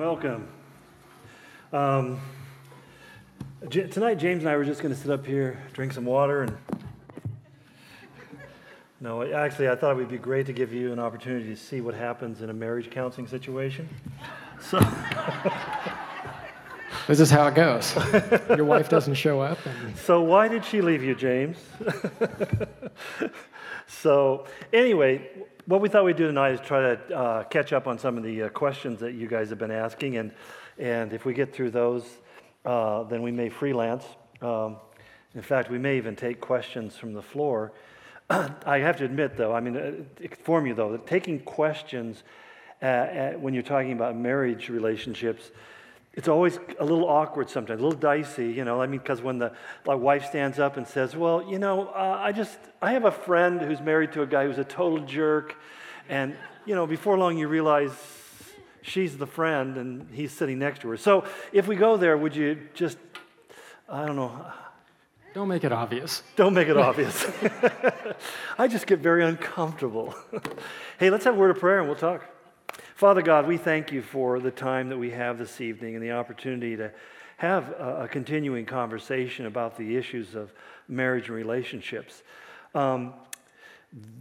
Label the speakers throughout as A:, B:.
A: Welcome. Um, J- tonight, James and I were just going to sit up here, drink some water, and no, actually, I thought it would be great to give you an opportunity to see what happens in a marriage counseling situation. So,
B: This is how it goes. Your wife doesn't show up. And
A: so why did she leave you, James? so, anyway, what we thought we'd do tonight is try to uh, catch up on some of the uh, questions that you guys have been asking, and and if we get through those, uh, then we may freelance. Um, in fact, we may even take questions from the floor. I have to admit, though, I mean, uh, inform you though that taking questions uh, uh, when you're talking about marriage relationships it's always a little awkward sometimes, a little dicey, you know. I mean, because when the like, wife stands up and says, "Well, you know, uh, I just I have a friend who's married to a guy who's a total jerk," and you know, before long you realize she's the friend and he's sitting next to her. So if we go there, would you just I don't know.
B: don't make it obvious.
A: Don't make it obvious. I just get very uncomfortable. hey, let's have a word of prayer and we'll talk. Father God, we thank you for the time that we have this evening and the opportunity to have a, continuing conversation about the issues of marriage and relationships. Um,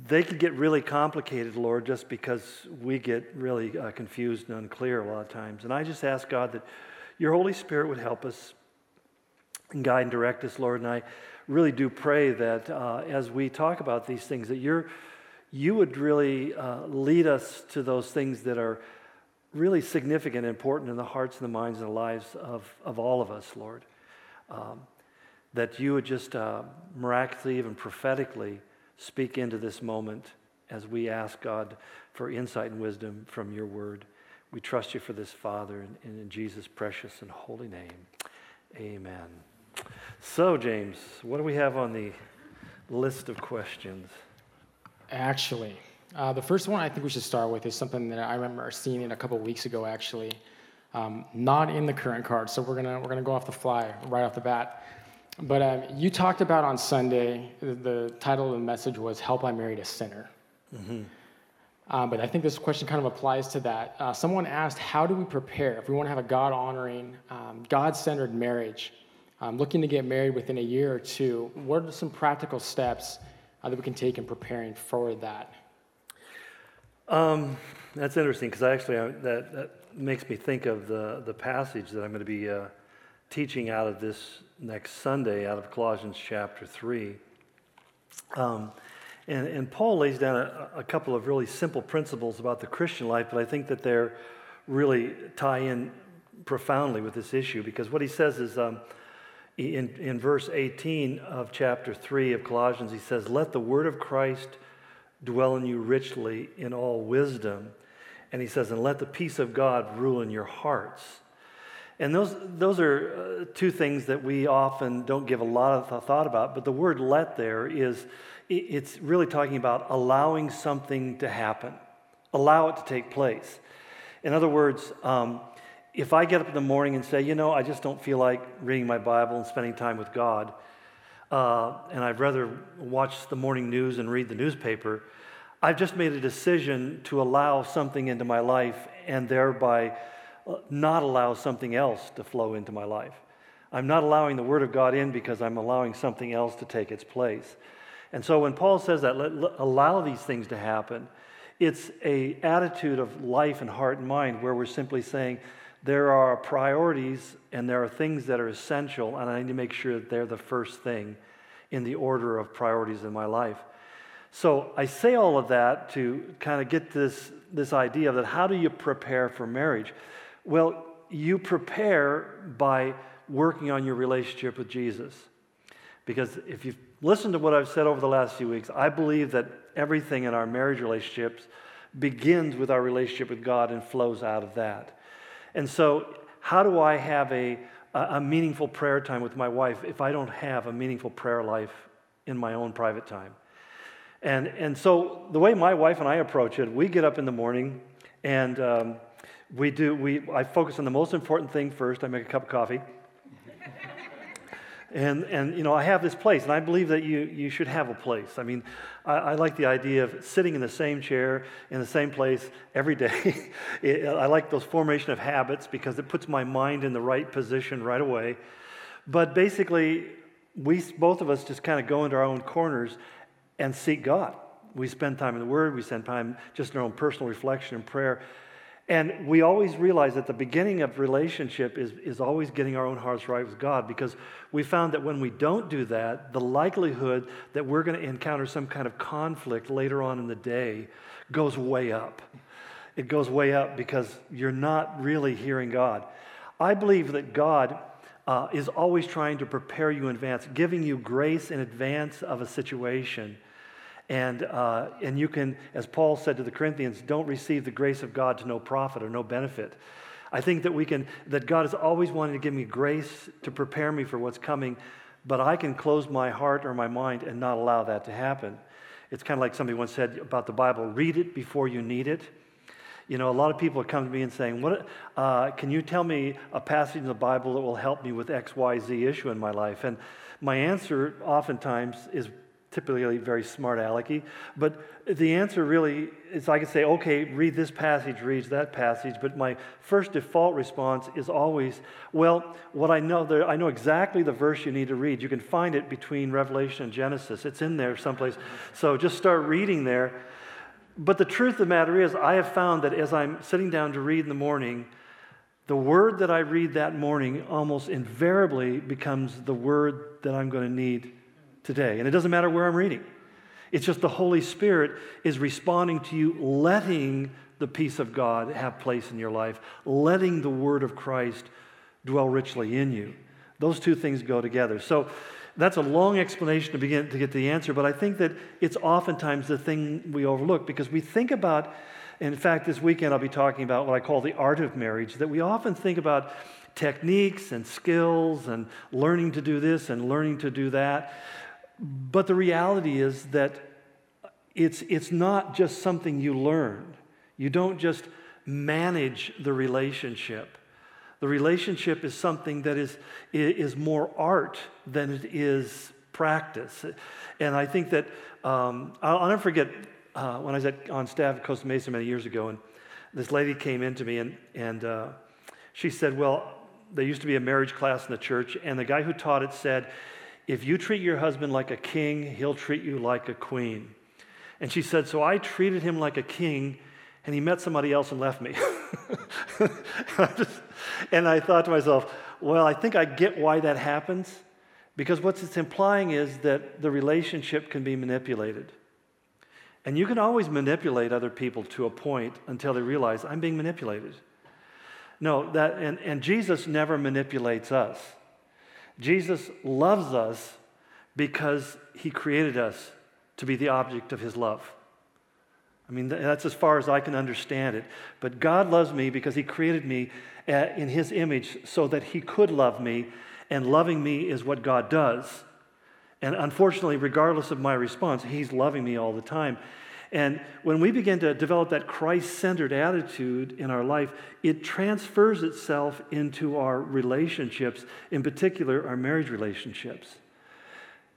A: they could get really complicated, Lord, just because we get really uh, confused and unclear a lot of times. And I just ask God that your Holy Spirit would help us and guide and direct us, Lord. And I really do pray that uh, as we talk about these things, that you're you would really uh, lead us to those things that are really significant and important in the hearts and the minds and the lives of, of all of us, Lord. Um, that you would just uh, miraculously, even prophetically, speak into this moment as we ask God for insight and wisdom from your word. We trust you for this, Father, and, and in Jesus' precious and holy name. Amen. So, James, what do we have on the list of questions?
B: Actually, uh, the first one I think we should start with is something that I remember seeing it a couple weeks ago. Actually, um, not in the current card, so we're gonna we're gonna go off the fly right off the bat. But um, you talked about on Sunday. The, the, title of the message was "Help I Married a Sinner." Mm-hmm. Uh, but I think this question kind of applies to that. Uh, someone asked, "How do we prepare if we want to have a God-honoring, um, God-centered marriage? Um, looking to get married within a year or two? What are some practical steps?" Uh, that we can take in preparing for that?
A: Um, that's interesting because actually I, that, that, makes me think of the, the passage that I'm going to be uh, teaching out of this next Sunday out of Colossians chapter 3. Um, and, and, Paul lays down a, a, couple of really simple principles about the Christian life, but I think that they're really tie in profoundly with this issue because what he says is um, in, in verse 18 of chapter 3 of Colossians, he says, Let the word of Christ dwell in you richly in all wisdom. And he says, And let the peace of God rule in your hearts. And those, those are uh, two things that we often don't give a lot of thought about. But the word let there is, it's really talking about allowing something to happen, allow it to take place. In other words, um, if I get up in the morning and say, you know, I just don't feel like reading my Bible and spending time with God, uh, and I'd rather watch the morning news and read the newspaper, I've just made a decision to allow something into my life and thereby uh, not allow something else to flow into my life. I'm not allowing the Word of God in because I'm allowing something else to take its place. And so when Paul says that, let, let, allow these things to happen, it's a attitude of life and heart and mind where we're simply saying, there are priorities and there are things that are essential, and I need to make sure that they're the first thing in the order of priorities in my life. So I say all of that to kind of get this, this idea that how do you prepare for marriage? Well, you prepare by working on your relationship with Jesus. Because if you've listened to what I've said over the last few weeks, I believe that everything in our marriage relationships begins with our relationship with God and flows out of that. And so, how do I have a, a meaningful prayer time with my wife if I don't have a meaningful prayer life in my own private time? And, and so, the way my wife and I approach it, we get up in the morning and um, we do, we, I focus on the most important thing first. I make a cup of coffee. And, and you know, I have this place, and I believe that you, you should have a place. I mean, I, I like the idea of sitting in the same chair, in the same place every day. it, I like those formation of habits because it puts my mind in the right position right away. But basically, we, both of us just kind of go into our own corners and seek God. We spend time in the Word, we spend time just in our own personal reflection and prayer. And we always realize that the beginning of relationship is, is always getting our own hearts right with God because we found that when we don't do that, the likelihood that we're going to encounter some kind of conflict later on in the day goes way up. It goes way up because you're not really hearing God. I believe that God uh, is always trying to prepare you in advance, giving you grace in advance of a situation and, uh, and you can, as Paul said to the Corinthians, don't receive the grace of God to no profit or no benefit. I think that we can, that God is always wanting to give me grace to prepare me for what's coming, but I can close my heart or my mind and not allow that to happen. It's kind of like somebody once said about the Bible read it before you need it. You know, a lot of people come to me and saying, "What? Uh, can you tell me a passage in the Bible that will help me with X, Y, Z issue in my life?" And my answer oftentimes is typically very smart alecky. But the answer really is I can say, okay, read this passage, read that passage. But my first default response is always, well, what I know, there, I know exactly the verse you need to read. You can find it between Revelation and Genesis. It's in there someplace. So just start reading there. But the truth of the matter is, I have found that as I'm sitting down to read in the morning, the word that I read that morning almost invariably becomes the word that I'm going to need today. And it doesn't matter where I'm reading, it's just the Holy Spirit is responding to you, letting the peace of God have place in your life, letting the word of Christ dwell richly in you. Those two things go together. So that's a long explanation to begin to get the answer, but I think that it's oftentimes the thing we overlook because we think about, in fact, this weekend I'll be talking about what I call the art of marriage, that we often think about techniques and skills and learning to do this and learning to do that. But the reality is that it's, it's not just something you learn. You don't just manage the relationship. The relationship is something that is, is more art than it is practice. And I think that um, I'll, I'll, never forget uh, when I was at, on staff at Costa Mesa many years ago, and this lady came in to me and, and uh, she said, Well, there used to be a marriage class in the church, and the guy who taught it said, if you treat your husband like a king, he'll treat you like a queen. And she said, So I treated him like a king, and he met somebody else and left me. and I thought to myself, Well, I think I get why that happens. Because what it's implying is that the relationship can be manipulated. And you can always manipulate other people to a point until they realize I'm being manipulated. No, that, and, and Jesus never manipulates us. Jesus loves us because he created us to be the object of his love. I mean, that's as far as I can understand it. But God loves me because he created me uh, in his image so that he could love me, and loving me is what God does. And unfortunately, regardless of my response, he's loving me all the time. And when we begin to develop that Christ centered attitude in our life, it transfers itself into our relationships, in particular, our marriage relationships.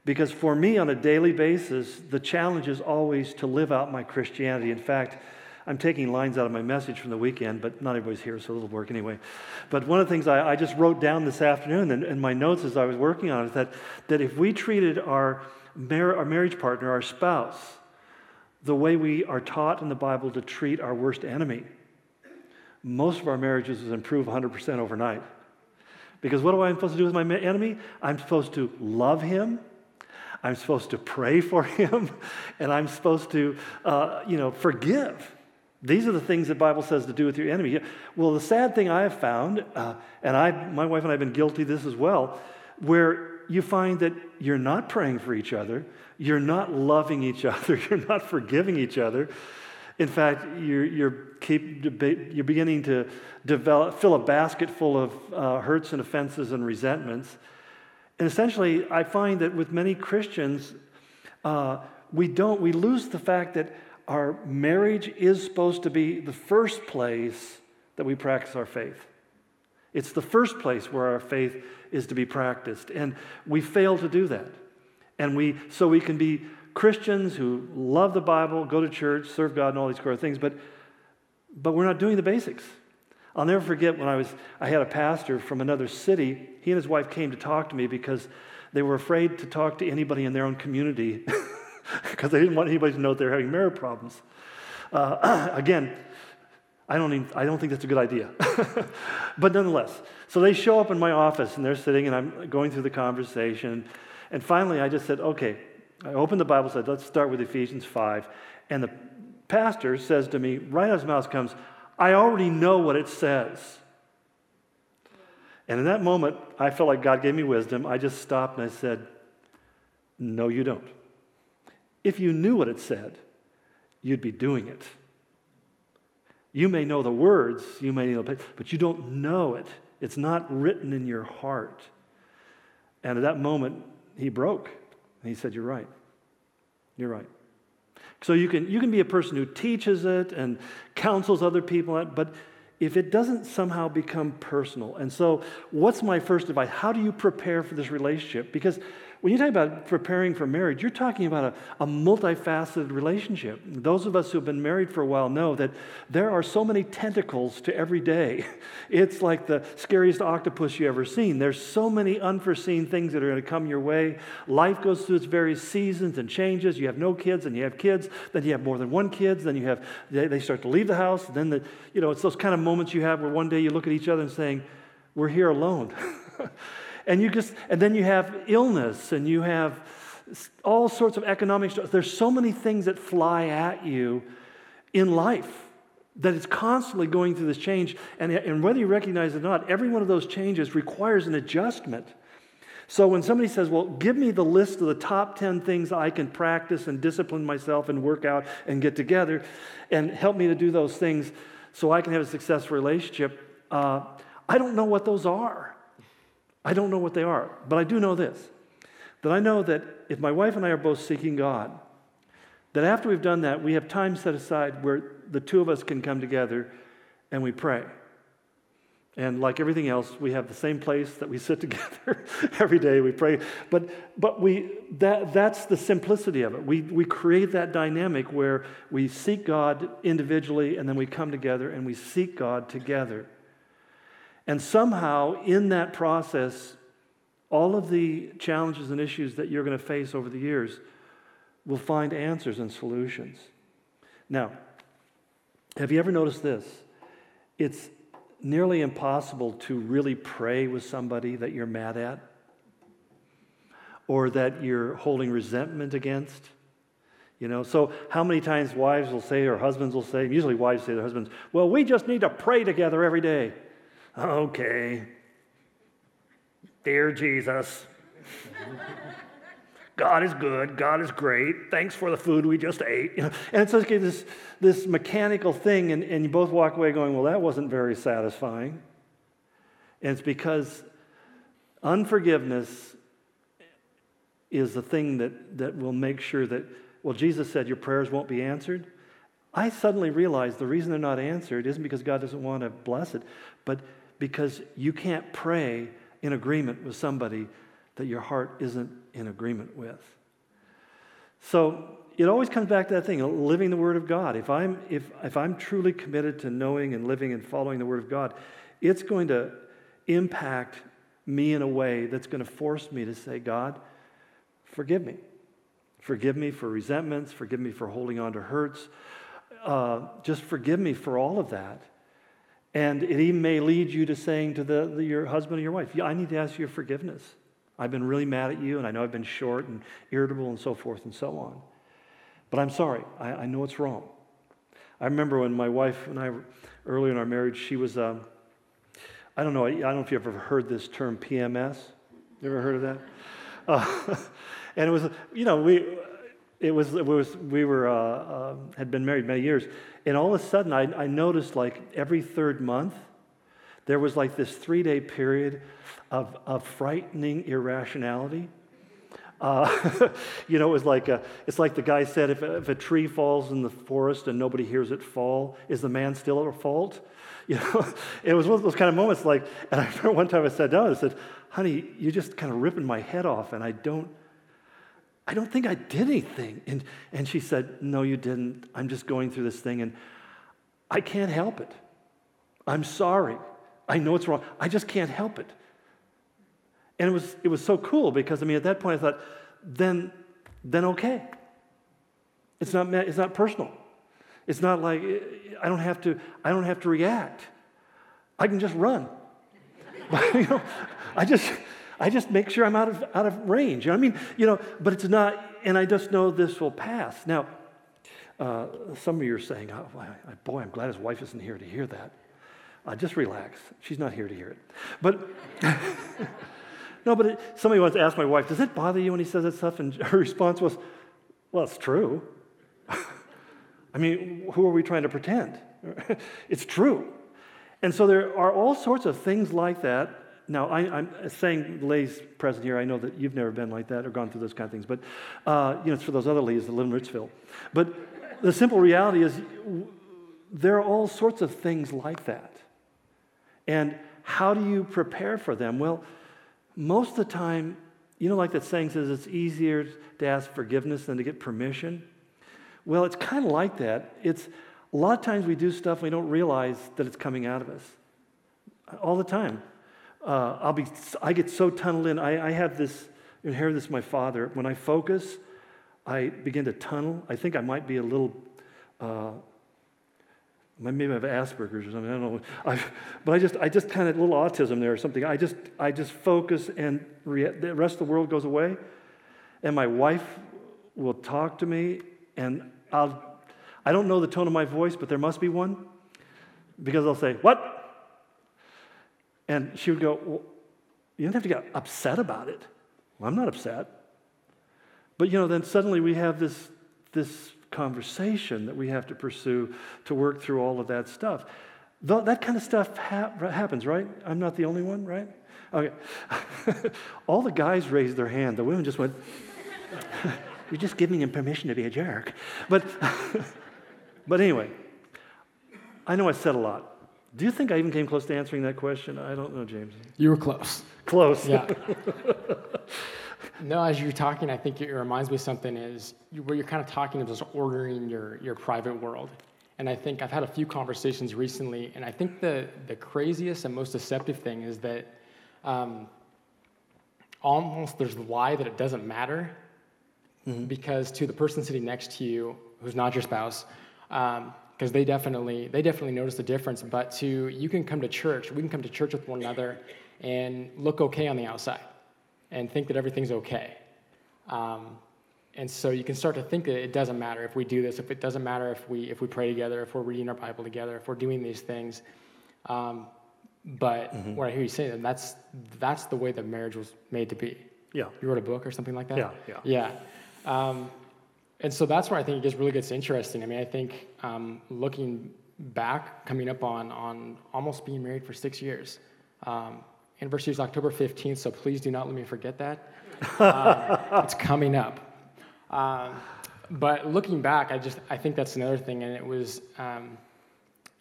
A: Because for me, on a daily basis, the challenge is always to live out my Christianity. In fact, I'm taking lines out of my message from the weekend, but not everybody's here, so it'll work anyway. But one of the things I, I just wrote down this afternoon in, in, my notes as I was working on it is that, that if we treated our, mar- our marriage partner, our spouse, the way we are taught in the Bible to treat our worst enemy, most of our marriages improve 100% overnight. Because what am I supposed to do with my enemy? I'm supposed to love him. I'm supposed to pray for him, and I'm supposed to, uh, you know, forgive. These are the things the Bible says to do with your enemy. Well, the sad thing I have found, uh, and I, my wife and I have been guilty this as well, where you find that you're not praying for each other, you're not loving each other, you're not forgiving each other. In fact, you're, you're, keep, you're beginning to develop, fill a basket full of uh, hurts and offenses and resentments. And essentially, I find that with many Christians, uh, we don't, we lose the fact that our marriage is supposed to be the first place that we practice our faith. It's the first place where our faith is to be practiced. And we fail to do that. And we, so we can be Christians who love the Bible, go to church, serve God, and all these of things, but, but we're not doing the basics. I'll never forget when I was, I had a pastor from another city. He and his wife came to talk to me because they were afraid to talk to anybody in their own community because they didn't want anybody to know they're having marriage problems. Uh, again, I don't, even, I don't think that's a good idea. but nonetheless, so they show up in my office and they're sitting and I'm going through the conversation. And finally, I just said, okay, I opened the Bible, said, let's start with Ephesians 5. And the pastor says to me, right as his mouth comes, I already know what it says. And in that moment, I felt like God gave me wisdom. I just stopped and I said, No, you don't. If you knew what it said, you'd be doing it. You may know the words, you may know, but you don't know it. It's not written in your heart. And at that moment, he broke. And he said, You're right. You're right. So you can, you can be a person who teaches it and counsels other people, but if it doesn't somehow become personal. And so, what's my first advice? How do you prepare for this relationship? Because when you talk about preparing for marriage, you're talking about a, a multifaceted relationship. Those of us who have been married for a while know that there are so many tentacles to every day. It's like the scariest octopus you ever seen. There's so many unforeseen things that are going to come your way. Life goes through its various seasons and changes. You have no kids, and you have kids. Then you have more than one kids. Then you have they, they start to leave the house. Then the, you know it's those kind of moments you have where one day you look at each other and saying, "We're here alone." And you just, and then you have illness and you have all sorts of economic stuff. There's so many things that fly at you in life that it's constantly going through this change. And, and whether you recognize it or not, every one of those changes requires an adjustment. So when somebody says, Well, give me the list of the top 10 things I can practice and discipline myself and work out and get together and help me to do those things so I can have a successful relationship, uh, I don't know what those are. I don't know what they are, but I do know this that I know that if my wife and I are both seeking God, that after we've done that, we have time set aside where the two of us can come together and we pray. And like everything else, we have the same place that we sit together every day. We pray. But, but we, that, that's the simplicity of it. We, we create that dynamic where we seek God individually and then we come together and we seek God together. And somehow, in that process, all of the challenges and issues that you're going to face over the years will find answers and solutions. Now, have you ever noticed this? It's nearly impossible to really pray with somebody that you're mad at or that you're holding resentment against. You know, so how many times wives will say or husbands will say, usually wives say to their husbands, well, we just need to pray together every day. Okay. Dear Jesus, God is good. God is great. Thanks for the food we just ate. You know, and it's like this, this mechanical thing, and, and you both walk away going, Well, that wasn't very satisfying. And it's because unforgiveness is the thing that, that will make sure that, well, Jesus said your prayers won't be answered. I suddenly realized the reason they're not answered isn't because God doesn't want to bless it, but because you can't pray in agreement with somebody that your heart isn't in agreement with. So it always comes back to that thing, living the Word of God. If I'm, if, if I'm truly committed to knowing and living and following the Word of God, it's going to impact me in a way that's going to force me to say, God, forgive me. Forgive me for resentments. Forgive me for holding on to hurts. Uh, just forgive me for all of that. And it even may lead you to saying to the, the, your husband or your wife, yeah, I need to ask you forgiveness. I've been really mad at you, and I know I've been short and irritable and so forth and so on. But I'm sorry. I, I know it's wrong. I remember when my wife and I, early in our marriage, she was, um, I don't know, I, I, don't know if you've ever heard this term PMS. You ever heard of that? Uh, and it was, you know, we, it was, it was we were, uh, uh, had been married many years. And all of a sudden, I, I noticed like every third month, there was like this three day period of, of frightening irrationality. Uh, you know, it was like a, it's like the guy said, if, if a tree falls in the forest and nobody hears it fall, is the man still at fault? You know, it was one of those kind of moments like, and I remember one time I sat down and I said, honey, you're just kind of ripping my head off and I don't, I don't think I did anything. And, and she said, no, you didn't. I'm just going through this thing and I can't help it. I'm sorry. I know it's wrong. I just can't help it. And it was, it was so cool because, I mean, at that point I thought, then, then okay. It's not, it's not personal. It's not like I don't have to, I don't have to react. I can just run. you know, I just, I just make sure I'm out of, out of range. I mean? You know, but it's not, and I just know this will pass. Now, uh, some of you are saying, oh, boy, I'm glad his wife isn't here to hear that. Uh, just relax. She's not here to hear it. But, no, but it, somebody once asked my wife, does it bother you when he says that stuff? And her response was, well, it's true. I mean, who are we trying to pretend? it's true. And so there are all sorts of things like that. Now, I, am saying Lay's present here. I know that you've never been like that or gone through those kind of things, but uh, you know, it's for those other Lees that live in Richville. But the simple reality is, there are all sorts of things like that. And how do you prepare for them? Well, most of the time, you know, like that saying says, it's easier to ask forgiveness than to get permission. Well, it's kind of like that. It's a lot of times we do stuff we don't realize that it's coming out of us. All the time. Uh, I'll be, I get so tunneled in. I, I have this, inherited this my father. When I focus, I begin to tunnel. I think I might be a little, uh, maybe I have Asperger's or something. I don't know. I, but I just, I just kind of little autism there or something. I just, I just focus, and the rest of the world goes away. And my wife will talk to me, and I'll, I don't know the tone of my voice, but there must be one. Because I'll say, What? And she would go, Well, you don't have to get upset about it. Well, I'm not upset. But you know, then suddenly we have this, this conversation that we have to pursue to work through all of that stuff. that kind of stuff ha- happens, right? I'm not the only one, right? Okay. all the guys raised their hand. The women just went, You're just giving him permission to be a jerk. But, but anyway, I know I said a lot. Do you think I even came close to answering that question? I don't know, James.
B: You were close.
A: Close.
B: Yeah. no, as you're talking, I think it reminds me of something is you, where you're kind of talking about just ordering your, your private world. And I think I've had a few conversations recently, and I think the, the craziest and most deceptive thing is that um, almost there's the lie that it doesn't matter mm-hmm. because to the person sitting next to you who's not your spouse, because they definitely they definitely notice the difference. But to you can come to church, we can come to church with one another and look okay on the outside, and think that everything's okay. Um, and so you can start to think that it doesn't matter if we do this, if it doesn't matter if we if we pray together, if we're reading our Bible together, if we're doing these things. Um, but mm-hmm. what I hear you say, and that's that's the way that marriage was made to be.
A: Yeah.
B: You wrote a book or something like that.
A: Yeah, yeah.
B: Yeah. Um, and so that's where I think it gets really gets interesting. I mean, I think um, looking back, coming up on on almost being married for six years. Um, anniversary is October 15th, so please do not let me forget that. Um, it's coming up. Um, but looking back, I just I think that's another thing, and it was. Um,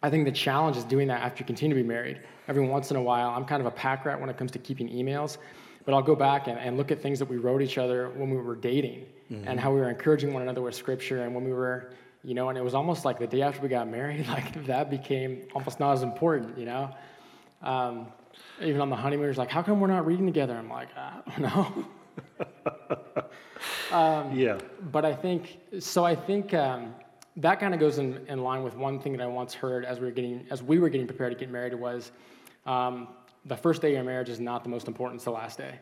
B: I think the challenge is doing that after you continue to be married. Every once in a while, I'm kind of a pack rat when it comes to keeping emails. But I'll go back and, and look at things that we wrote each other when we were dating mm-hmm. and how we were encouraging one another with scripture and when we were, you know, and it was almost like the day after we got married, like that became almost not as important, you know? Um, even on the honeymoon, it's like, how come we're not reading together? I'm like, I don't know.
A: um, yeah.
B: But I think, so I think um, that kind of goes in, in line with one thing that I once heard as we were getting, as we were getting prepared to get married was, um, the first day of your marriage is not the most important, it's the last day.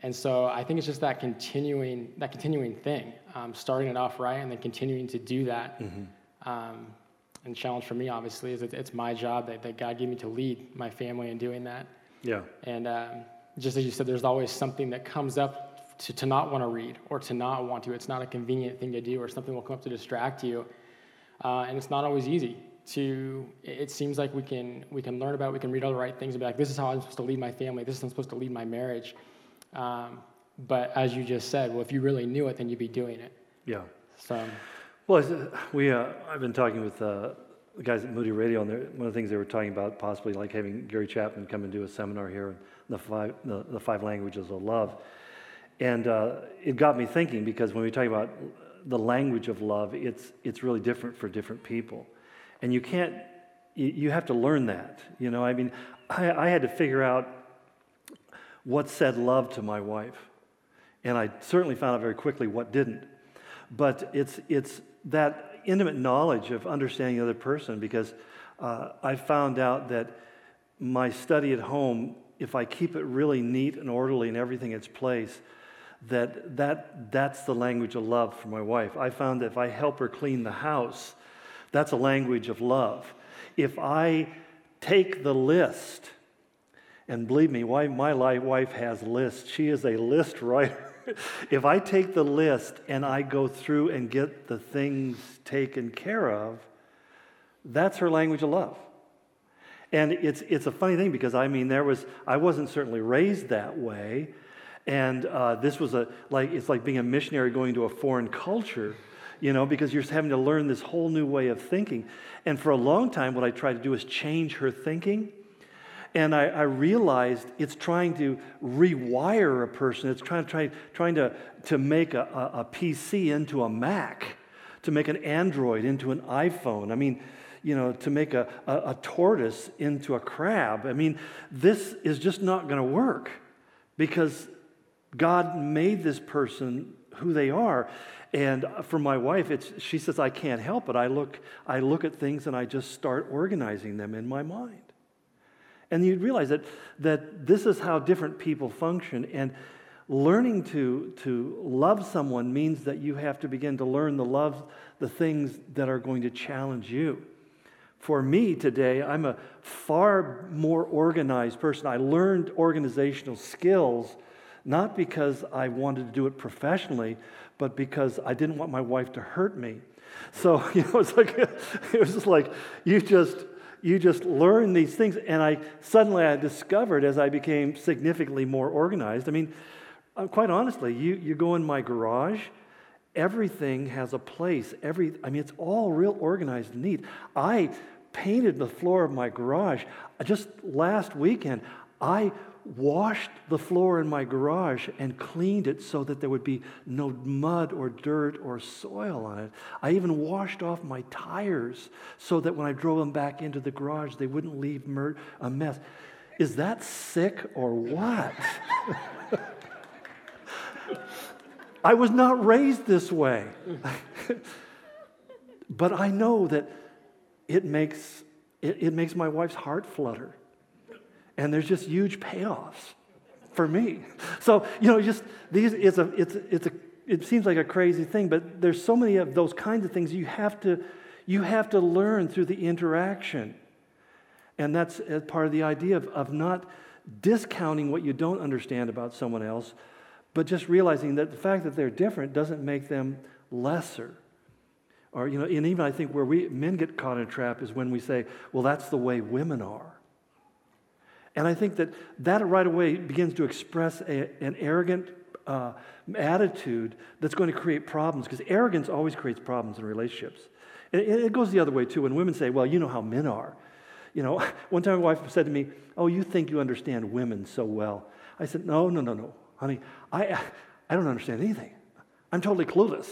B: And so I think it's just that continuing, that continuing thing, um, starting it off right and then continuing to do that. Mm-hmm. Um, and challenge for me, obviously, is it's my job that, that God gave me to lead my family in doing that.
A: Yeah.
B: And um, just as you said, there's always something that comes up to, to not want to read or to not want to. It's not a convenient thing to do, or something will come up to distract you. Uh, and it's not always easy to it seems like we can we can learn about we can read all the right things and be like this is how i'm supposed to lead my family this is how i'm supposed to lead my marriage um, But as you just said, well, if you really knew it, then you'd be doing it.
A: Yeah.
B: So,
A: Well, we, uh, I've been talking with uh, the guys at Moody Radio, and one of the things they were talking about possibly like having Gary Chapman come and do a seminar here on the five, the, the five languages of love. And uh, it got me thinking because when we talk about the language of love, it's, it's really different for different people. And you can't, you, have to learn that. You know, I mean, I, I had to figure out what said love to my wife. And I certainly found out very quickly what didn't. But it's, it's that intimate knowledge of understanding the other person because uh, I found out that my study at home, if I keep it really neat and orderly and everything in its place, that, that that's the language of love for my wife. I found that if I help her clean the house, that's a language of love. If I take the list, and believe me, why my wife has lists. She is a list writer. if I take the list and I go through and get the things taken care of, that's her language of love. And it's, it's a funny thing because I mean, there was, I wasn't certainly raised that way. And uh, this was a, like, it's like being a missionary going to a foreign culture, you know, because you're having to learn this whole new way of thinking. And for a long time, what I tried to do is change her thinking. And I, I, realized it's trying to rewire a person. It's trying, to try, trying to, to make a, a, a PC into a Mac, to make an Android into an iPhone. I mean, you know, to make a, a, a tortoise into a crab. I mean, this is just not going to work because God made this person who they are. And for my wife, it's, she says, I can't help it. I look, I look at things and I just start organizing them in my mind. And you realize that, that this is how different people function. And learning to, to love someone means that you have to begin to learn the love, the things that are going to challenge you. For me today, I'm a far more organized person. I learned organizational skills not because I wanted to do it professionally, but because I didn't want my wife to hurt me. So, you know, it's like, it was just like, you just, you just learn these things. And I suddenly I discovered as I became significantly more organized. I mean, uh, quite honestly, you, you go in my garage, everything has a place. Every, I mean, it's all real organized and neat. I painted the floor of my garage just last weekend. I washed the floor in my garage and cleaned it so that there would be no mud or dirt or soil on it. I even washed off my tires so that when I drove them back into the garage, they wouldn't leave a mess. Is that sick or what? I was not raised this way. but I know that it makes, it, it makes my wife's heart flutter and there's just huge payoffs for me. So, you know, just these, it's a, it's, it's a, it seems like a crazy thing, but there's so many of those kinds of things you have to, you have to learn through the interaction. And that's uh, part of the idea of, of not discounting what you don't understand about someone else, but just realizing that the fact that they're different doesn't make them lesser. Or, you know, and even I think where we men get caught in a trap is when we say, well, that's the way women are. And I think that that right away begins to express a, an arrogant uh, attitude that's going to create problems because arrogance always creates problems in relationships. It, it goes the other way too. When women say, well, you know how men are. You know, one time my wife said to me, oh, you think you understand women so well. I said, no, no, no, no. Honey, I, I don't understand anything. I'm totally clueless.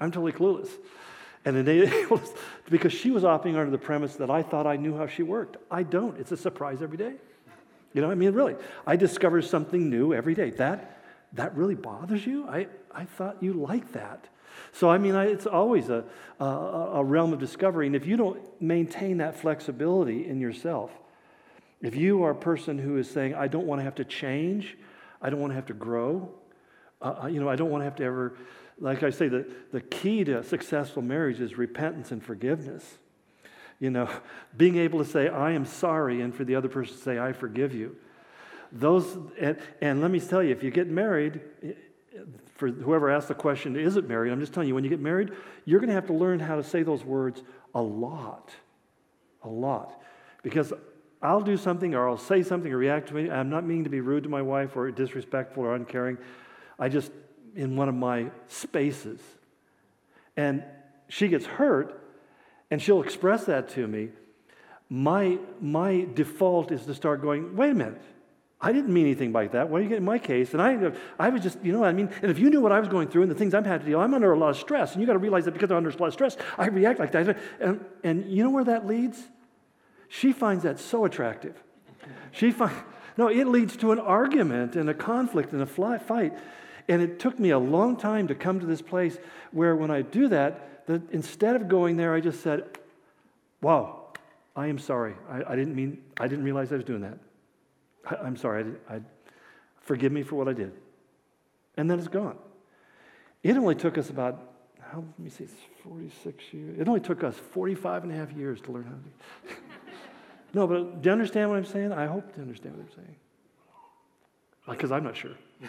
A: I'm totally clueless. And because she was operating under the premise that I thought I knew how she worked. I don't. It's a surprise every day. You know, I mean, really, I discover something new every day. That, that really bothers you? I, I thought you liked that. So, I mean, I, it's always a, a, a realm of discovery. And if you don't maintain that flexibility in yourself, if you are a person who is saying, I don't want to have to change, I don't want to have to grow, uh, uh you know, I don't want to have to ever, like I say, the, the key to successful marriage is repentance and forgiveness. You know, being able to say, I am sorry, and for the other person to say, I forgive you. Those, and, and let me tell you, if you get married, for whoever asked the question, is it married? I'm just telling you, when you get married, you're going to have to learn how to say those words a lot. A lot. Because I'll do something or I'll say something or react to me. I'm not meaning to be rude to my wife or disrespectful or uncaring. I just, in one of my spaces. And she gets hurt, and she'll express that to me. My, my default is to start going, wait a minute. I didn't mean anything like that. Why are you getting my case? And I, I was just, you know what I mean? And if you knew what I was going through and the things I'm having to deal, I'm under a lot of stress. And you got to realize that because I'm under a lot of stress, I react like that. And, and you know where that leads? She finds that so attractive. She finds, no, it leads to an argument and a conflict and a fly, fight. And it took me a long time to come to this place where when I do that, that instead of going there, I just said, wow, I am sorry. I, I didn't mean, I didn't realize I was doing that. I, am sorry. I, I, forgive me for what I did. And then it's gone. It only took us about, how, let me see, 46 years. It only took us 45 and a half years to learn how to do No, but do you understand what I'm saying? I hope to understand what I'm saying. Because I'm not sure.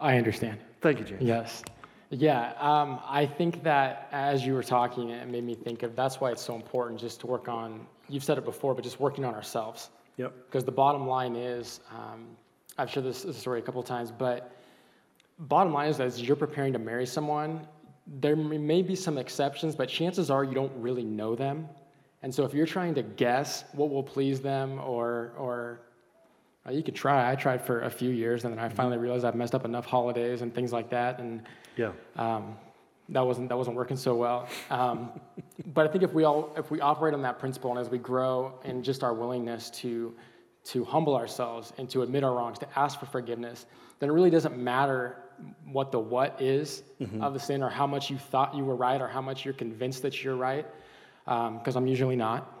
B: I understand.
A: Thank you, James.
B: Yes. Yeah, um, I think that as you were talking, it made me think of that's why it's so important just to work on, you've said it before, but just working on ourselves.
A: Yep.
B: Because the bottom line is, um, I've shared this, this story a couple of times, but bottom line is that as you're preparing to marry someone, there may be some exceptions, but chances are you don't really know them. And so if you're trying to guess what will please them or, or you could try. I tried for a few years, and then I mm-hmm. finally realized I've messed up enough holidays and things like that, and
A: yeah,
B: um, that wasn't that wasn't working so well. Um, but I think if we all if we operate on that principle, and as we grow in just our willingness to to humble ourselves and to admit our wrongs, to ask for forgiveness, then it really doesn't matter what the what is mm-hmm. of the sin or how much you thought you were right or how much you're convinced that you're right, because um, I'm usually not.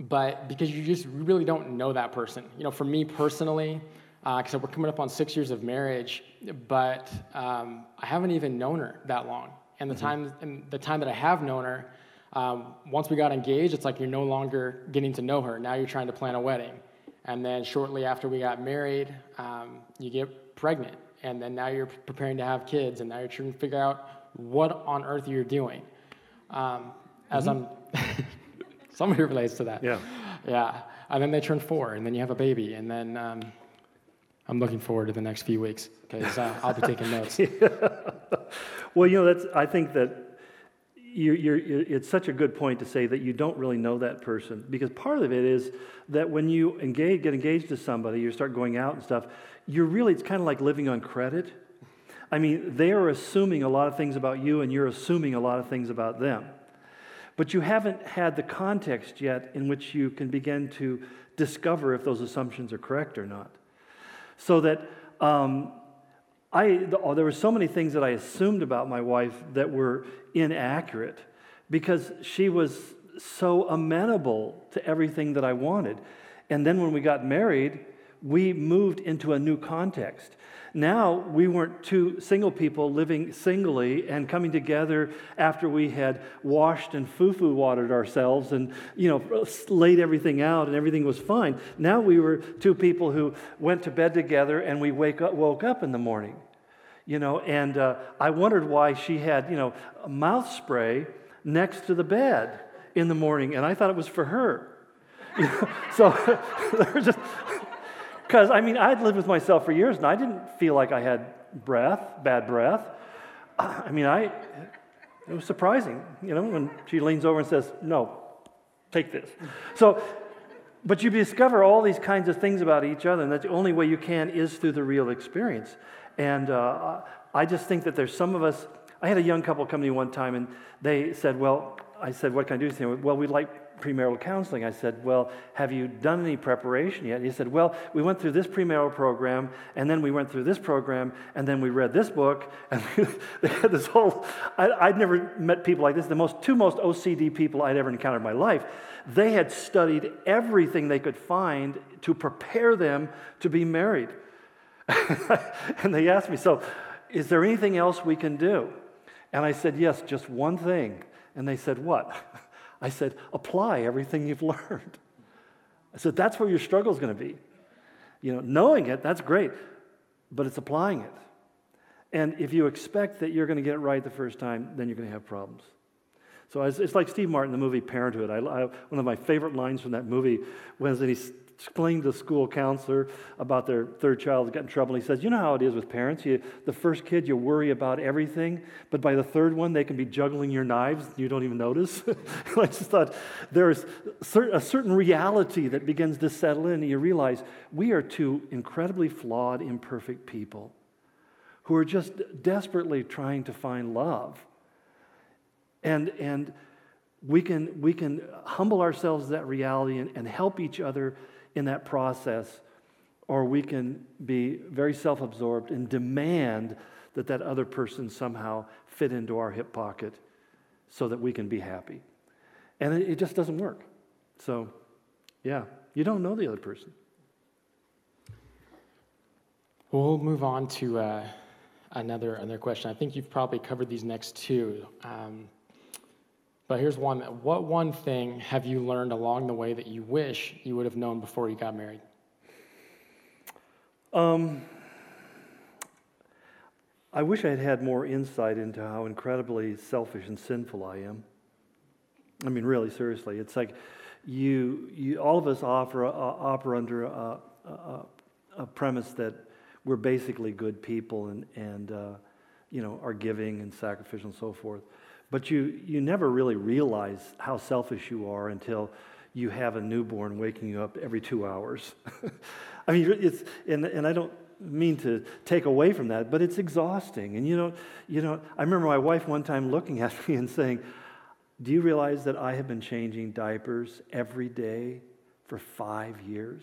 B: But because you just really don't know that person. You know, for me personally, because uh, we're coming up on six years of marriage, but um, I haven't even known her that long. And the mm-hmm. time, and the time that I have known her, um, once we got engaged, it's like you're no longer getting to know her. Now you're trying to plan a wedding, and then shortly after we got married, um, you get pregnant, and then now you're preparing to have kids, and now you're trying to figure out what on earth you're doing. Um, as mm-hmm. I'm Somebody relates to that.
A: Yeah.
B: Yeah. And then they turn four, and then you have a baby, and then um, I'm looking forward to the next few weeks because uh, I'll be taking notes.
A: well, you know, that's. I think that you're, you're, it's such a good point to say that you don't really know that person because part of it is that when you engage, get engaged to somebody, you start going out and stuff. You're really. It's kind of like living on credit. I mean, they are assuming a lot of things about you, and you're assuming a lot of things about them. But you haven't had the context yet in which you can begin to discover if those assumptions are correct or not. So that um, I, oh, there were so many things that I assumed about my wife that were inaccurate because she was so amenable to everything that I wanted. And then when we got married, we moved into a new context. Now we weren't two single people living singly and coming together after we had washed and foo-foo watered ourselves and you know laid everything out and everything was fine. Now we were two people who went to bed together and we wake up, woke up in the morning. You know, and uh, I wondered why she had you know mouth spray next to the bed in the morning, and I thought it was for her. So there's just because, I mean, I'd lived with myself for years and I didn't feel like I had breath, bad breath. I mean, I, it was surprising, you know, when she leans over and says, No, take this. So, but you discover all these kinds of things about each other, and that the only way you can is through the real experience. And uh, I just think that there's some of us. I had a young couple come to me one time, and they said, Well, I said, What can I do? They said, Well, we'd like premarital counseling. I said, Well, have you done any preparation yet? He said, Well, we went through this premarital program, and then we went through this program, and then we read this book, and they had this whole. I, would never met people like this. The most two most OCD people I'd ever encountered in my life. They had studied everything they could find to prepare them to be married. and they asked me, So, is there anything else we can do? And I said, Yes, just one thing. And they said, What? I said, apply everything you've learned. I said, that's where your struggle is going to be. You know, knowing it, that's great, but it's applying it. And if you expect that you're going to get it right the first time, then you're going to have problems. So it's, like Steve Martin, the movie Parenthood. I, I, one of my favorite lines from that movie was that he explaining to the school counselor about their third child got in trouble. He says, You know how it is with parents. You, the first kid, you worry about everything, but by the third one, they can be juggling your knives. You don't even notice. I just thought there's a certain reality that begins to settle in, and you realize we are two incredibly flawed, imperfect people who are just desperately trying to find love. And, and we, can, we can humble ourselves to that reality and, and help each other in that process, or we can be very self absorbed and demand that that other person somehow fit into our hip pocket so that we can be happy. And it, it just doesn't work. So, yeah, you don't know the other person.
B: We'll move on to uh, another, another question. I think you've probably covered these next two. Um, but here's one What one thing have you learned along the way that you wish you would have known before you got married?
A: Um, I wish I had had more insight into how incredibly selfish and sinful I am. I mean, really, seriously. It's like you, you all of us offer, uh, under a, a, a, premise that we're basically good people and, and uh, you know, are giving and sacrificial and so forth. But you, you never really realize how selfish you are until you have a newborn waking you up every two hours. I mean, it's, and, and I don't mean to take away from that, but it's exhausting. And you know, you know, I remember my wife one time looking at me and saying, Do you realize that I have been changing diapers every day for five years?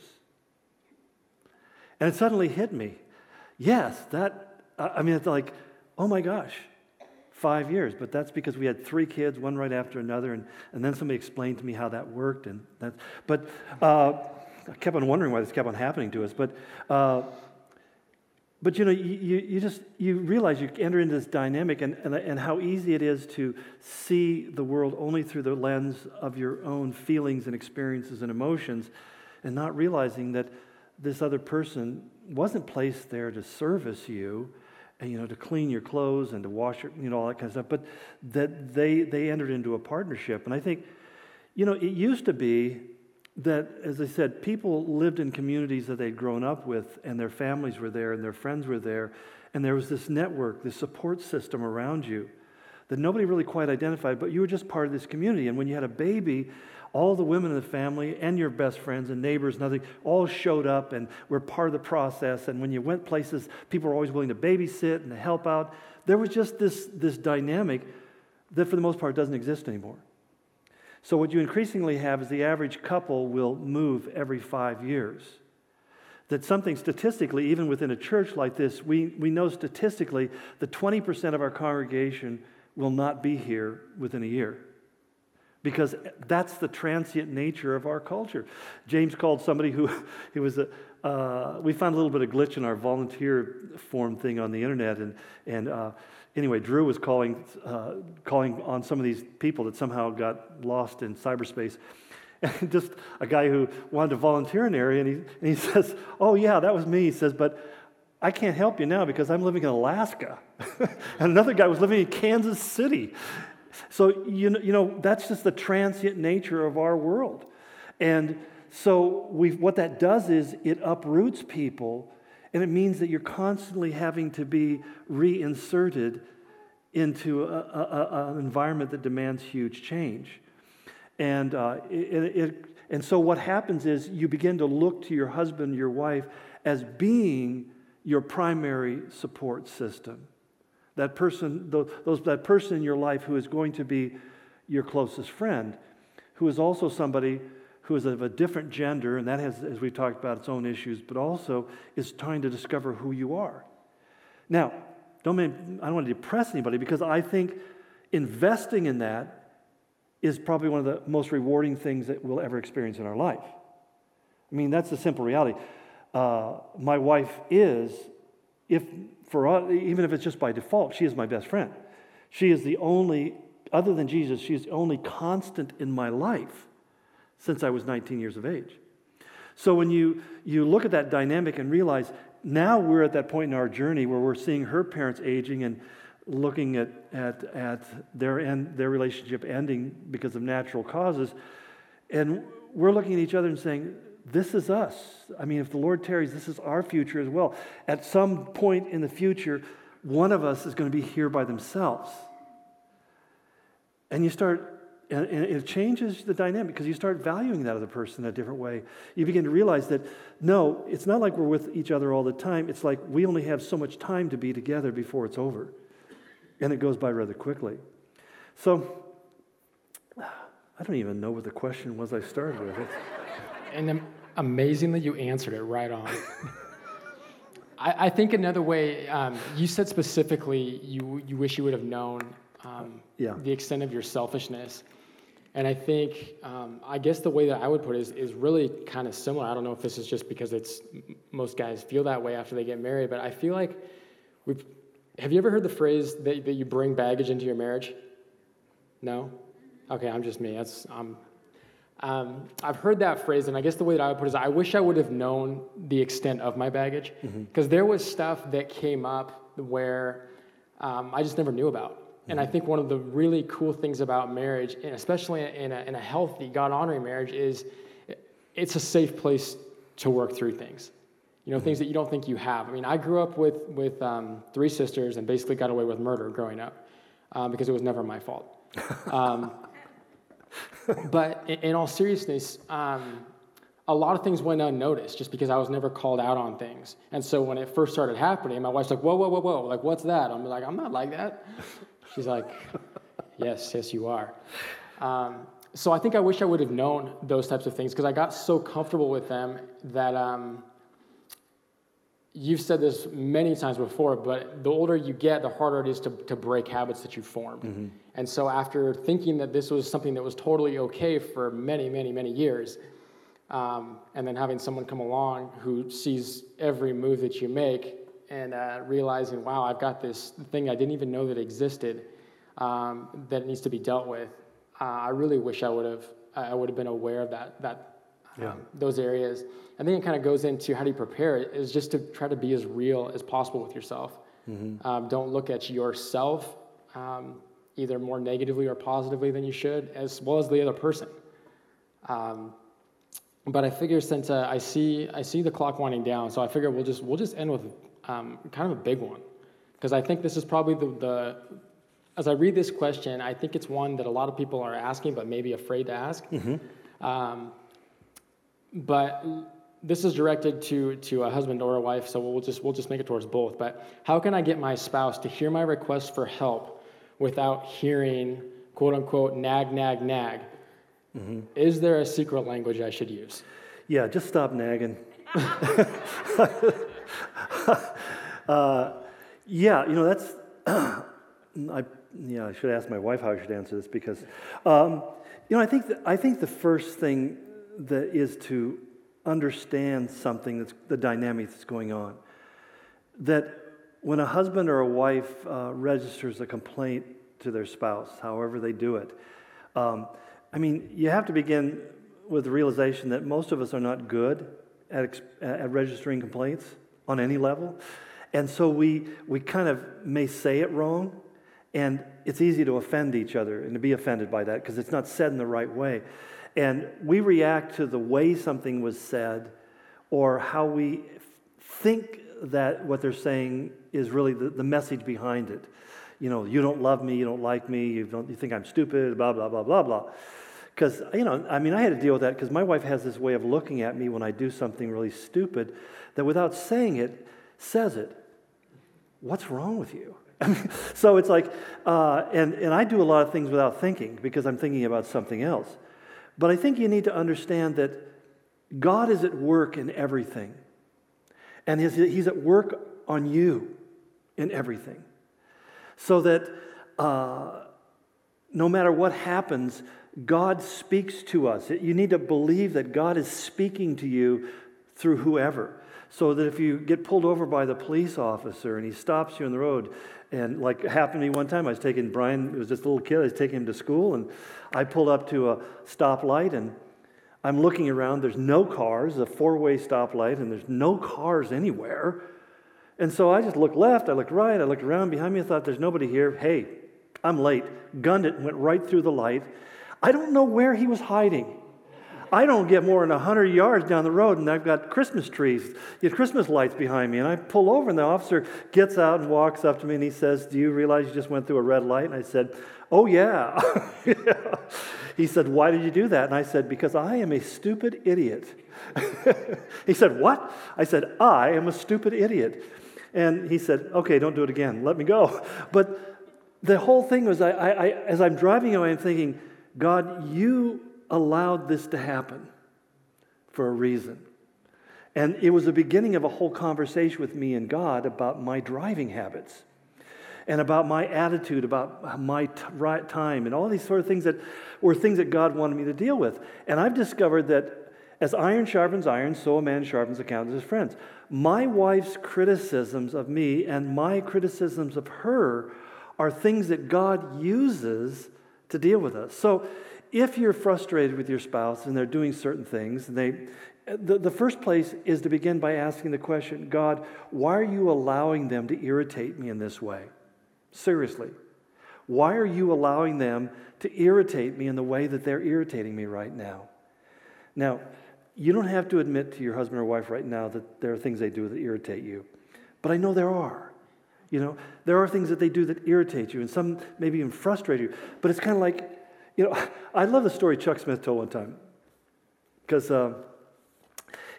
A: And it suddenly hit me. Yes, that, I mean, it's like, oh my gosh, five years, but that's because we had three kids, one right after another, and, and then somebody explained to me how that worked. And that, but uh, I kept on wondering why this kept on happening to us. But, uh, but you know, you, you just you realize you enter into this dynamic and, and, and how easy it is to see the world only through the lens of your own feelings and experiences and emotions, and not realizing that this other person wasn't placed there to service you you know, to clean your clothes and to wash your, you know, all that kind of stuff. But that they, they entered into a partnership. And I think, you know, it used to be that, as I said, people lived in communities that they'd grown up with, and their families were there, and their friends were there, and there was this network, this support system around you that nobody really quite identified, but you were just part of this community. And when you had a baby, all the women in the family and your best friends and neighbors and other all showed up and were part of the process. And when you went places, people were always willing to babysit and to help out. There was just this, this dynamic that, for the most part, doesn't exist anymore. So, what you increasingly have is the average couple will move every five years. That something statistically, even within a church like this, we, we know statistically that 20% of our congregation will not be here within a year because that's the transient nature of our culture. James called somebody who he was a, uh, we found a little bit of glitch in our volunteer form thing on the internet, and and uh, anyway, Drew was calling uh, calling on some of these people that somehow got lost in cyberspace. And just a guy who wanted to volunteer in an area, and he, and he says, Oh, yeah, that was me. He says, But I can't help you now because I'm living in Alaska. and another guy was living in Kansas City. So, you know, you know, that's just the transient nature of our world. And so, we what that does is it uproots people, and it means that you're constantly having to be reinserted into an environment that demands huge change. And, uh, it, it, and so, what happens is you begin to look to your husband, your wife, as being your primary support system that person, those, that person in your life who is going to be your closest friend, who is also somebody who is of a different gender, and that has, as we've talked about, its own issues, but also is trying to discover who you are. Now, don't mean, I don't want to depress anybody because I think investing in that is probably one of the most rewarding things that we'll ever experience in our life. I mean, that's the simple reality. Uh, my wife is, if for us, even if it's just by default, she is my best friend. She is the only, other than Jesus, she is the only constant in my life since I was 19 years of age. So when you, you look at that dynamic and realize now we're at that point in our journey where we're seeing her parents aging and looking at, at, at their, end, their relationship ending because of natural causes. And we're looking at each other and saying, this is us. I mean, if the Lord tarries, this is our future as well. At some point in the future, one of us is going to be here by themselves. And you start, and it changes the dynamic because you start valuing that other person in a different way. You begin to realize that no, it's not like we're with each other all the time. It's like we only have so much time to be together before it's over. And it goes by rather quickly. So, I don't even know what the question was I started with.
B: And amazingly, you answered it right on. I, I, think another way, um, you said specifically you, you wish you would have known um, yeah. the extent of your selfishness. And I think, um, I guess the way that I would put it is, is really kind of similar. I don't know if this is just because it's most guys feel that way after they get married, but I feel like we've. Have you ever heard the phrase that, that you bring baggage into your marriage? No? Okay, I'm just me. That's, I'm, um, I've heard that phrase, and I guess the way that I would put it is I wish I would have known the extent of my baggage, because mm-hmm. there was stuff that came up where um, I just never knew about. Mm-hmm. And I mm-hmm. think one of the really cool things about marriage, and especially in a, in a healthy, God honoring marriage, is it's a safe place to work through things. You know, mm-hmm. things that you don't think you have. I mean, I grew up with, with um, three sisters and basically got away with murder growing up um, because it was never my fault. But in, in, all seriousness, um, a lot of things went unnoticed just because I was never called out on things. And so when it first started happening, my wife's like, whoa, whoa, whoa, whoa, like, what's that? I'm like, I'm not like that. She's like, yes, yes, you are. Um, so I think I wish I would have known those types of things because I got so comfortable with them that um, you've said this many times before, but the older you get, the harder it is to, to break habits that you've formed. Mm-hmm. And so, after thinking that this was something that was totally okay for many, many, many years, um, and then having someone come along who sees every move that you make and uh, realizing, wow, I've got this thing I didn't even know that existed um, that needs to be dealt with. Uh, I really wish I would have I would have been aware of that that yeah. um, those areas. I think it kind of goes into how do you prepare it is just to try to be as real as possible with yourself. Mm-hmm. Um, don't look at yourself um, either more negatively or positively than you should, as well as the other person. Um, but I figure since uh, I see I see the clock winding down, so I figure we'll just we'll just end with um, kind of a big one because I think this is probably the, the as I read this question, I think it's one that a lot of people are asking but maybe afraid to ask. Mm-hmm. Um, but this is directed to, to a husband or a wife, so we'll just, we'll just make it towards both. But how can I get my spouse to hear my request for help without hearing, quote unquote, nag, nag, nag? Mm-hmm. Is there a secret language I should use?
A: Yeah, just stop nagging. uh, yeah, you know, that's, I, yeah, I should ask my wife how I should answer this because, um, you know, I think, I think the first thing that is to understand something that's the dynamic that's going on. That when a husband or a wife uh, registers a complaint to their spouse, however they do it, um, I mean, you have to begin with the realization that most of us are not good at, at registering complaints on any level. And so we, we kind of may say it wrong, and it's easy to offend each other and to be offended by that because it's not said in the right way. And we react to the way something was said or how we think that what they're saying is really the, the message behind it. You know, you don't love me, you don't like me, you, don't, you think I'm stupid, blah, blah, blah, blah, blah. Because, you know, I mean, I had to deal with that because my wife has this way of looking at me when I do something really stupid that without saying it, says it. What's wrong with you? so it's like, uh, and, and I do a lot of things without thinking because I'm thinking about something else. But I think you need to understand that God is at work in everything. And he's, at work on you in everything. So that uh, no matter what happens, God speaks to us. You need to believe that God is speaking to you through whoever. So that if you get pulled over by the police officer and he stops you on the road, and like happened to me one time, I was taking Brian, it was a little kid, I was taking him to school, and I pulled up to a stoplight and I'm looking around. There's no cars, a four way stoplight, and there's no cars anywhere. And so I just looked left, I looked right, I looked around behind me, I thought, there's nobody here. Hey, I'm late. Gunned it, and went right through the light. I don't know where he was hiding. I don't get more than 100 yards down the road, and I've got Christmas trees, have Christmas lights behind me. And I pull over, and the officer gets out and walks up to me, and he says, Do you realize you just went through a red light? And I said, Oh, yeah. He said, Why did you do that? And I said, Because I am a stupid idiot. he said, What? I said, I am a stupid idiot. And he said, Okay, don't do it again. Let me go. But the whole thing was, I, I, as I'm driving away, I'm thinking, God, you allowed this to happen for a reason. And it was the beginning of a whole conversation with me and God about my driving habits and about my attitude, about my t- right time, and all these sort of things that were things that God wanted me to deal with. And I've discovered that as iron sharpens iron, so a man sharpens the counter of his friends. My wife's criticisms of me and my criticisms of her are things that God uses to deal with us. So if you're frustrated with your spouse and they're doing certain things, they, the, the first place is to begin by asking the question God, why are you allowing them to irritate me in this way? Seriously. Why are you allowing them to irritate me in the way that they're irritating me right now? Now, you don't have to admit to your husband or wife right now that there are things they do that irritate you, but I know there are. You know, there are things that they do that irritate you, and some maybe even frustrate you. But it's kind of like, you know, I love the story Chuck Smith told one time. Because uh,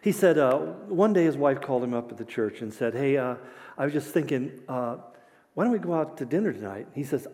A: he said uh, one day his wife called him up at the church and said, Hey, uh, I was just thinking, uh, why don't we go out to dinner tonight? He says,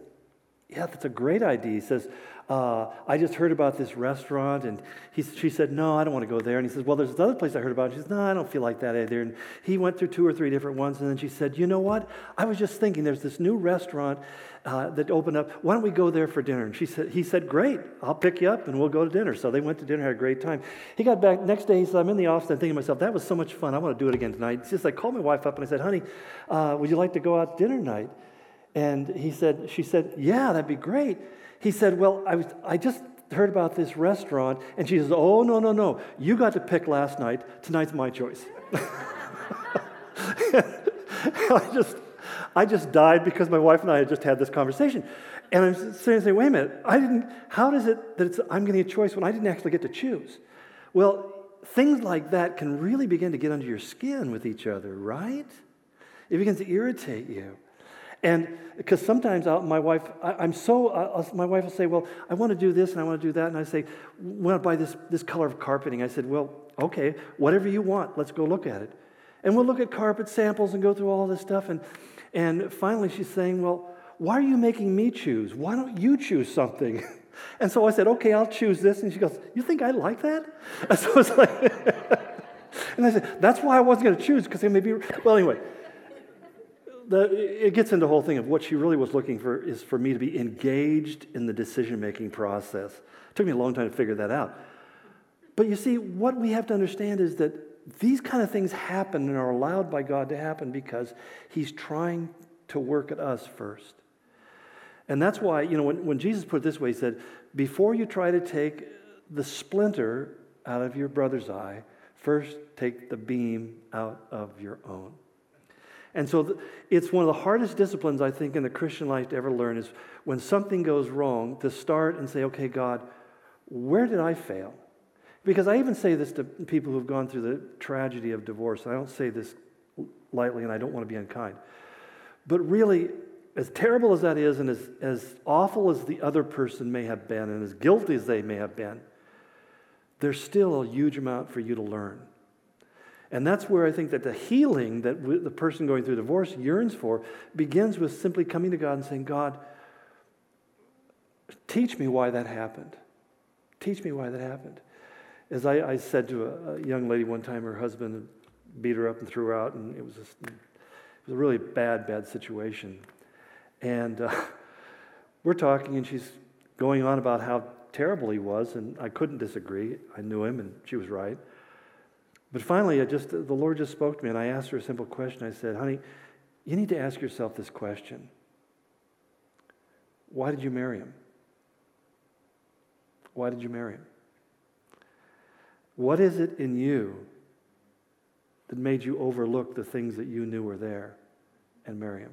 A: Yeah, that's a great idea. He says, uh, I just heard about this restaurant. And he, she said, No, I don't want to go there. And he says, Well, there's another place I heard about. And she says, No, I don't feel like that either. And he went through two or three different ones. And then she said, You know what? I was just thinking there's this new restaurant uh, that opened up. Why don't we go there for dinner? And she said, He said, Great. I'll pick you up and we'll go to dinner. So they went to dinner, had a great time. He got back next day. He said, I'm in the office. I'm thinking to myself, That was so much fun. I want to do it again tonight. It's just I called my wife up and I said, Honey, uh, would you like to go out dinner tonight? And he said, she said, yeah, that'd be great. He said, well, I, was, I just heard about this restaurant. And she says, oh, no, no, no. You got to pick last night. Tonight's my choice. I just, I just died because my wife and I had just had this conversation. And I'm sitting saying, wait a minute, I didn't, how does it that I'm getting a choice when I didn't actually get to choose? Well, things like that can really begin to get under your skin with each other, right? It begins to irritate you. And because sometimes I'll, my wife, I, am so, I'll, my wife will say, Well, I want to do this and I want to do that. And I say, Want to buy this, this color of carpeting? I said, Well, okay, whatever you want, let's go look at it. And we'll look at carpet samples and go through all this stuff. And, and finally she's saying, Well, why are you making me choose? Why don't you choose something? And so I said, Okay, I'll choose this. And she goes, You think I like that? And so it's like, and I said, That's why I wasn't going to choose because it may be, well, anyway the, it gets into the whole thing of what she really was looking for is for me to be engaged in the decision making process. It took me a long time to figure that out. But you see, what we have to understand is that these kind of things happen and are allowed by God to happen because He's trying to work at us first. And that's why, you know, when, when Jesus put it this way, He said, Before you try to take the splinter out of your brother's eye, first take the beam out of your own. And so it's one of the hardest disciplines, I think, in the Christian life to ever learn is when something goes wrong, to start and say, okay, God, where did I fail? Because I even say this to people who've gone through the tragedy of divorce. I don't say this lightly, and I don't want to be unkind. But really, as terrible as that is, and as, as awful as the other person may have been, and as guilty as they may have been, there's still a huge amount for you to learn. And that's where I think that the healing that the person going through divorce yearns for begins with simply coming to God and saying, God, teach me why that happened. Teach me why that happened. As I, I said to a, a, young lady one time, her husband beat her up and threw her out, and it was, it was a really bad, bad situation. And uh, we're talking, and she's going on about how terrible he was, and I couldn't disagree. I knew him, and she was right. But finally, I just, the Lord just spoke to me, and I asked her a simple question. I said, Honey, you need to ask yourself this question Why did you marry him? Why did you marry him? What is it in you that made you overlook the things that you knew were there and marry him?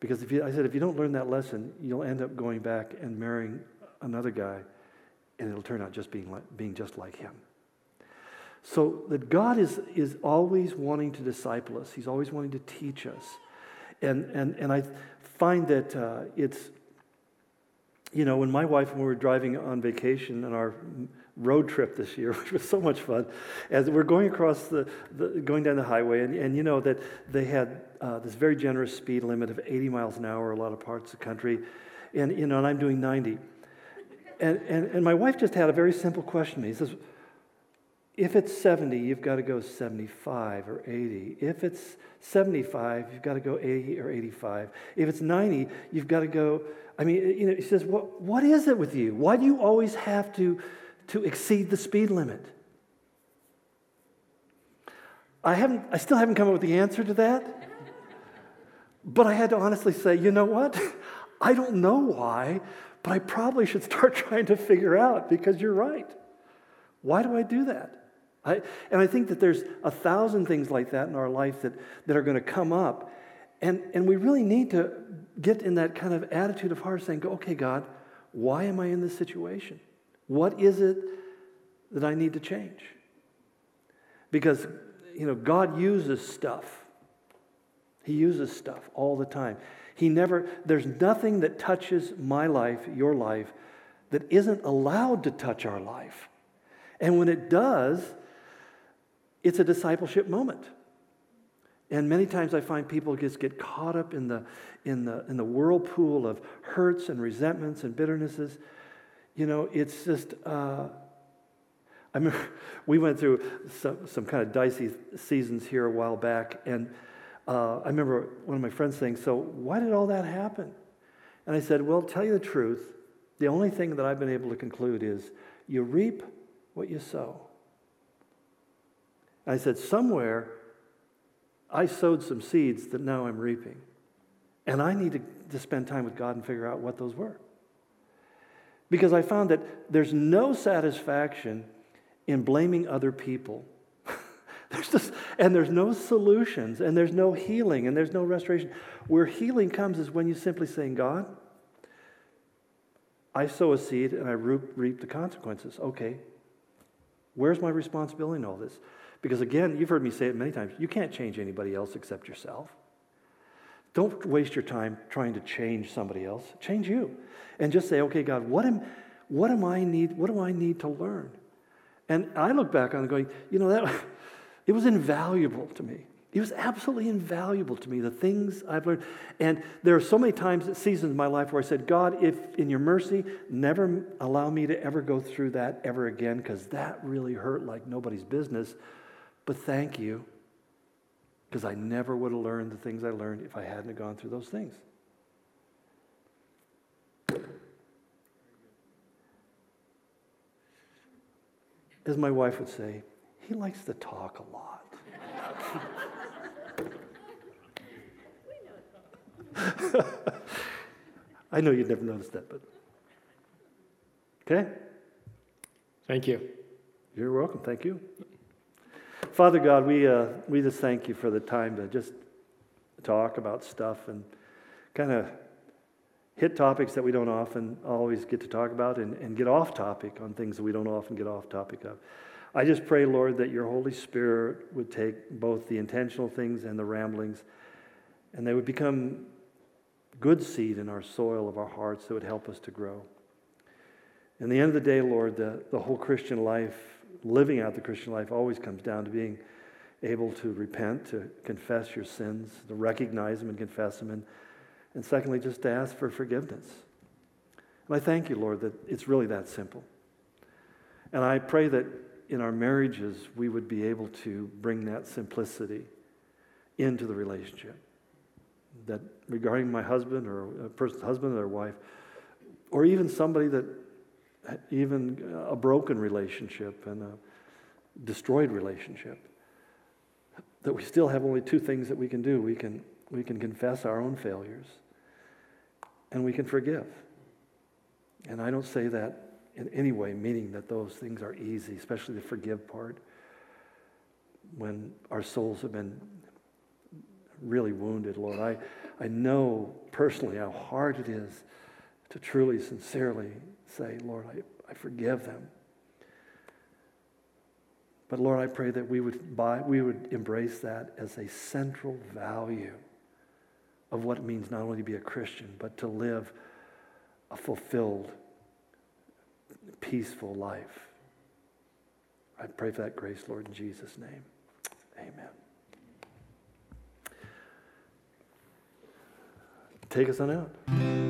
A: Because if you, I said, if you don't learn that lesson, you'll end up going back and marrying another guy and it'll turn out just being, like, being just like Him. So that God is, is always wanting to disciple us, He's always wanting to teach us. And, and, and I find that uh, it's, you know, when my wife and we were driving on vacation on our road trip this year, which was so much fun, as we're going across the, the going down the highway, and, and you know that they had uh, this very generous speed limit of 80 miles an hour, a lot of parts of the country, and you know, and I'm doing 90. And, and, and my wife just had a very simple question to me. He says, if it's 70, you've got to go 75 or 80. If it's 75, you've got to go 80 or 85. If it's 90, you've got to go. I mean, you know, he says, what, what is it with you? Why do you always have to, to exceed the speed limit? I, haven't, I still haven't come up with the answer to that. But I had to honestly say, you know what? I don't know why, but I probably should start trying to figure out because you're right. Why do I do that? I, and I think that there's a thousand things like that in our life that, that are going to come up. And, and we really need to get in that kind of attitude of heart saying, okay, God, why am I in this situation? What is it that I need to change? Because, you know, God uses stuff. He uses stuff all the time. He never, there's nothing that touches my life, your life, that isn't allowed to touch our life. And when it does, it's a discipleship moment. And many times I find people just get caught up in the, in the, in the whirlpool of hurts and resentments and bitternesses. You know, it's just, uh, I remember we went through some, some kind of dicey seasons here a while back, and uh, I remember one of my friends saying, So, why did all that happen? And I said, Well, tell you the truth, the only thing that I've been able to conclude is you reap what you sow. I said, somewhere I sowed some seeds that now I'm reaping. And I need to, to spend time with God and figure out what those were. Because I found that there's no satisfaction in blaming other people. there's just, and there's no solutions, and there's no healing, and there's no restoration. Where healing comes is when you simply saying, God, I sow a seed and I reap, reap the consequences. Okay, where's my responsibility in all this? Because again, you've heard me say it many times you can't change anybody else except yourself. Don't waste your time trying to change somebody else. Change you. And just say, okay, God, what am, what am I need, what do I need to learn? And I look back on it going, you know, that it was invaluable to me. It was absolutely invaluable to me, the things I've learned. And there are so many times, seasons in my life where I said, God, if in your mercy, never allow me to ever go through that ever again, because that really hurt like nobody's business. But thank you, because I never would have learned the things I learned if I hadn't gone through those things. As my wife would say, he likes to talk a lot. I know you'd never noticed that, but okay?
B: Thank you.
A: You're welcome. Thank you. Father God, we, uh, we just thank you for the time to just talk about stuff and kind of hit topics that we don't often always get to talk about and, and get off topic on things that we don't often get off topic of. I just pray, Lord, that your Holy Spirit would take both the intentional things and the ramblings, and they would become good seed in our soil of our hearts that would help us to grow. In the end of the day, Lord, the, the whole Christian life living out the Christian life always comes down to being able to repent, to confess your sins, to recognize them and confess them, and, and secondly, just to ask for forgiveness. And I thank you, Lord, that it's really that simple. And I pray that in our marriages, we would be able to bring that simplicity into the relationship. That regarding my husband or a person's husband or their wife, or even somebody that even a broken relationship and a destroyed relationship. That we still have only two things that we can do we can, we can confess our own failures and we can forgive. And I don't say that in any way, meaning that those things are easy, especially the forgive part, when our souls have been really wounded, Lord. I, I know personally how hard it is to truly, sincerely say, Lord, I, I forgive them. But Lord, I pray that we would, buy, we would embrace that as a central value of what it means not only to be a Christian, but to live a fulfilled, peaceful life. I pray for that grace, Lord, in Jesus' name. Amen. Take us on out.